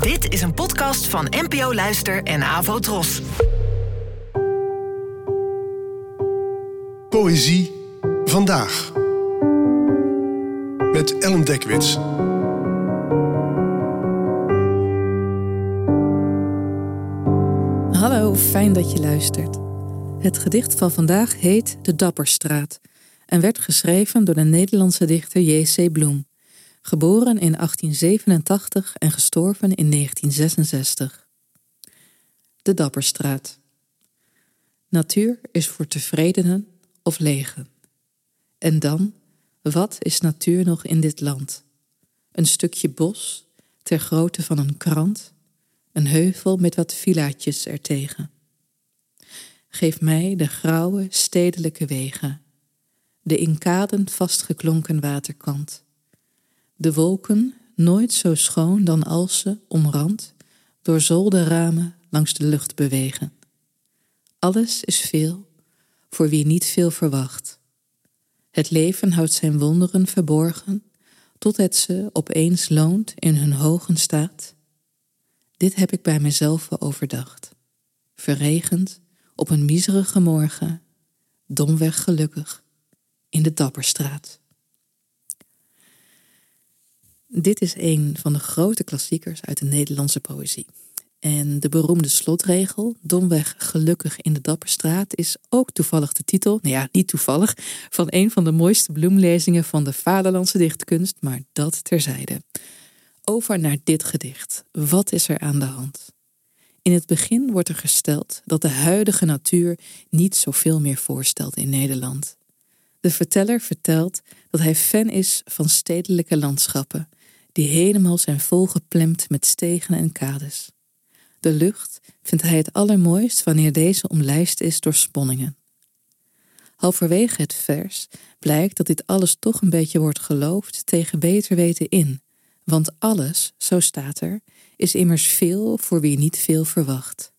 Dit is een podcast van NPO Luister en Avo Tros. Poëzie vandaag. Met Ellen Dekwits. Hallo, fijn dat je luistert. Het gedicht van vandaag heet De Dapperstraat en werd geschreven door de Nederlandse dichter J.C. Bloem, geboren in 1887 en gestorven in 1966. De Dapperstraat. Natuur is voor tevredenen of legen. En dan, wat is natuur nog in dit land? Een stukje bos, ter grootte van een krant, een heuvel met wat villaatjes ertegen. Geef mij de grauwe stedelijke wegen, de in kaden vastgeklonken waterkant, de wolken nooit zo schoon dan als ze, omrand, door zolderramen langs de lucht bewegen. Alles is veel, voor wie niet veel verwacht. Het leven houdt zijn wonderen verborgen, tot het ze opeens loont in hun hogen staat. Dit heb ik bij mezelf overdacht. Verregend, op een miserige morgen, domweg gelukkig, in de Dapperstraat. Dit is een van de grote klassiekers uit de Nederlandse poëzie. En de beroemde slotregel, domweg gelukkig in de Dapperstraat, is ook toevallig de titel, nou ja, niet toevallig, van een van de mooiste bloemlezingen van de vaderlandse dichtkunst, maar dat terzijde. Over naar dit gedicht. Wat is er aan de hand? In het begin wordt er gesteld dat de huidige natuur niet zoveel meer voorstelt in Nederland. De verteller vertelt dat hij fan is van stedelijke landschappen, die helemaal zijn volgeplemd met stegen en kades. De lucht vindt hij het allermooist wanneer deze omlijst is door sponningen. Halverwege het vers blijkt dat dit alles toch een beetje wordt geloofd tegen beter weten in, want alles, zo staat er, is immers veel voor wie niet veel verwacht.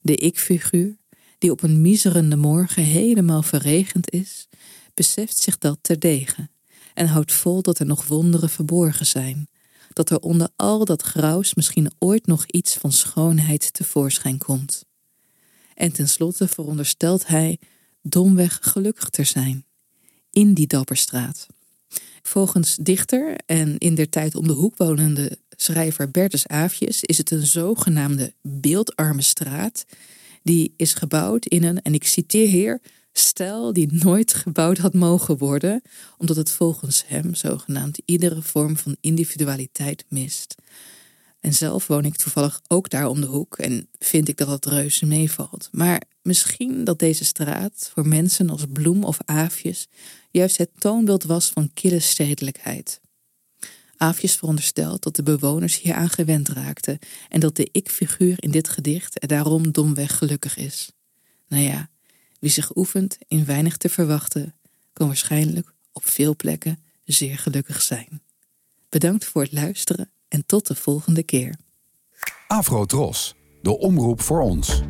De ik-figuur, die op een miserende morgen helemaal verregend is, beseft zich dat terdege en houdt vol dat er nog wonderen verborgen zijn, dat er onder al dat grauws misschien ooit nog iets van schoonheid tevoorschijn komt. En tenslotte veronderstelt hij domweg gelukkig te zijn, in die dapperstraat. Volgens dichter en in der tijd om de hoek wonende schrijver Bertus Aafjes is het een zogenaamde beeldarme straat, die is gebouwd in een, en ik citeer hier, stijl die nooit gebouwd had mogen worden, omdat het volgens hem zogenaamd iedere vorm van individualiteit mist. En zelf woon ik toevallig ook daar om de hoek en vind ik dat dat reuze meevalt. Maar misschien dat deze straat voor mensen als Bloem of Aafjes juist het toonbeeld was van kille stedelijkheid. Aafjes veronderstelt dat de bewoners hier aan gewend raakten en dat de ik-figuur in dit gedicht er daarom domweg gelukkig is. Nou ja, wie zich oefent in weinig te verwachten, kan waarschijnlijk op veel plekken zeer gelukkig zijn. Bedankt voor het luisteren en tot de volgende keer. Afro Tros, de omroep voor ons.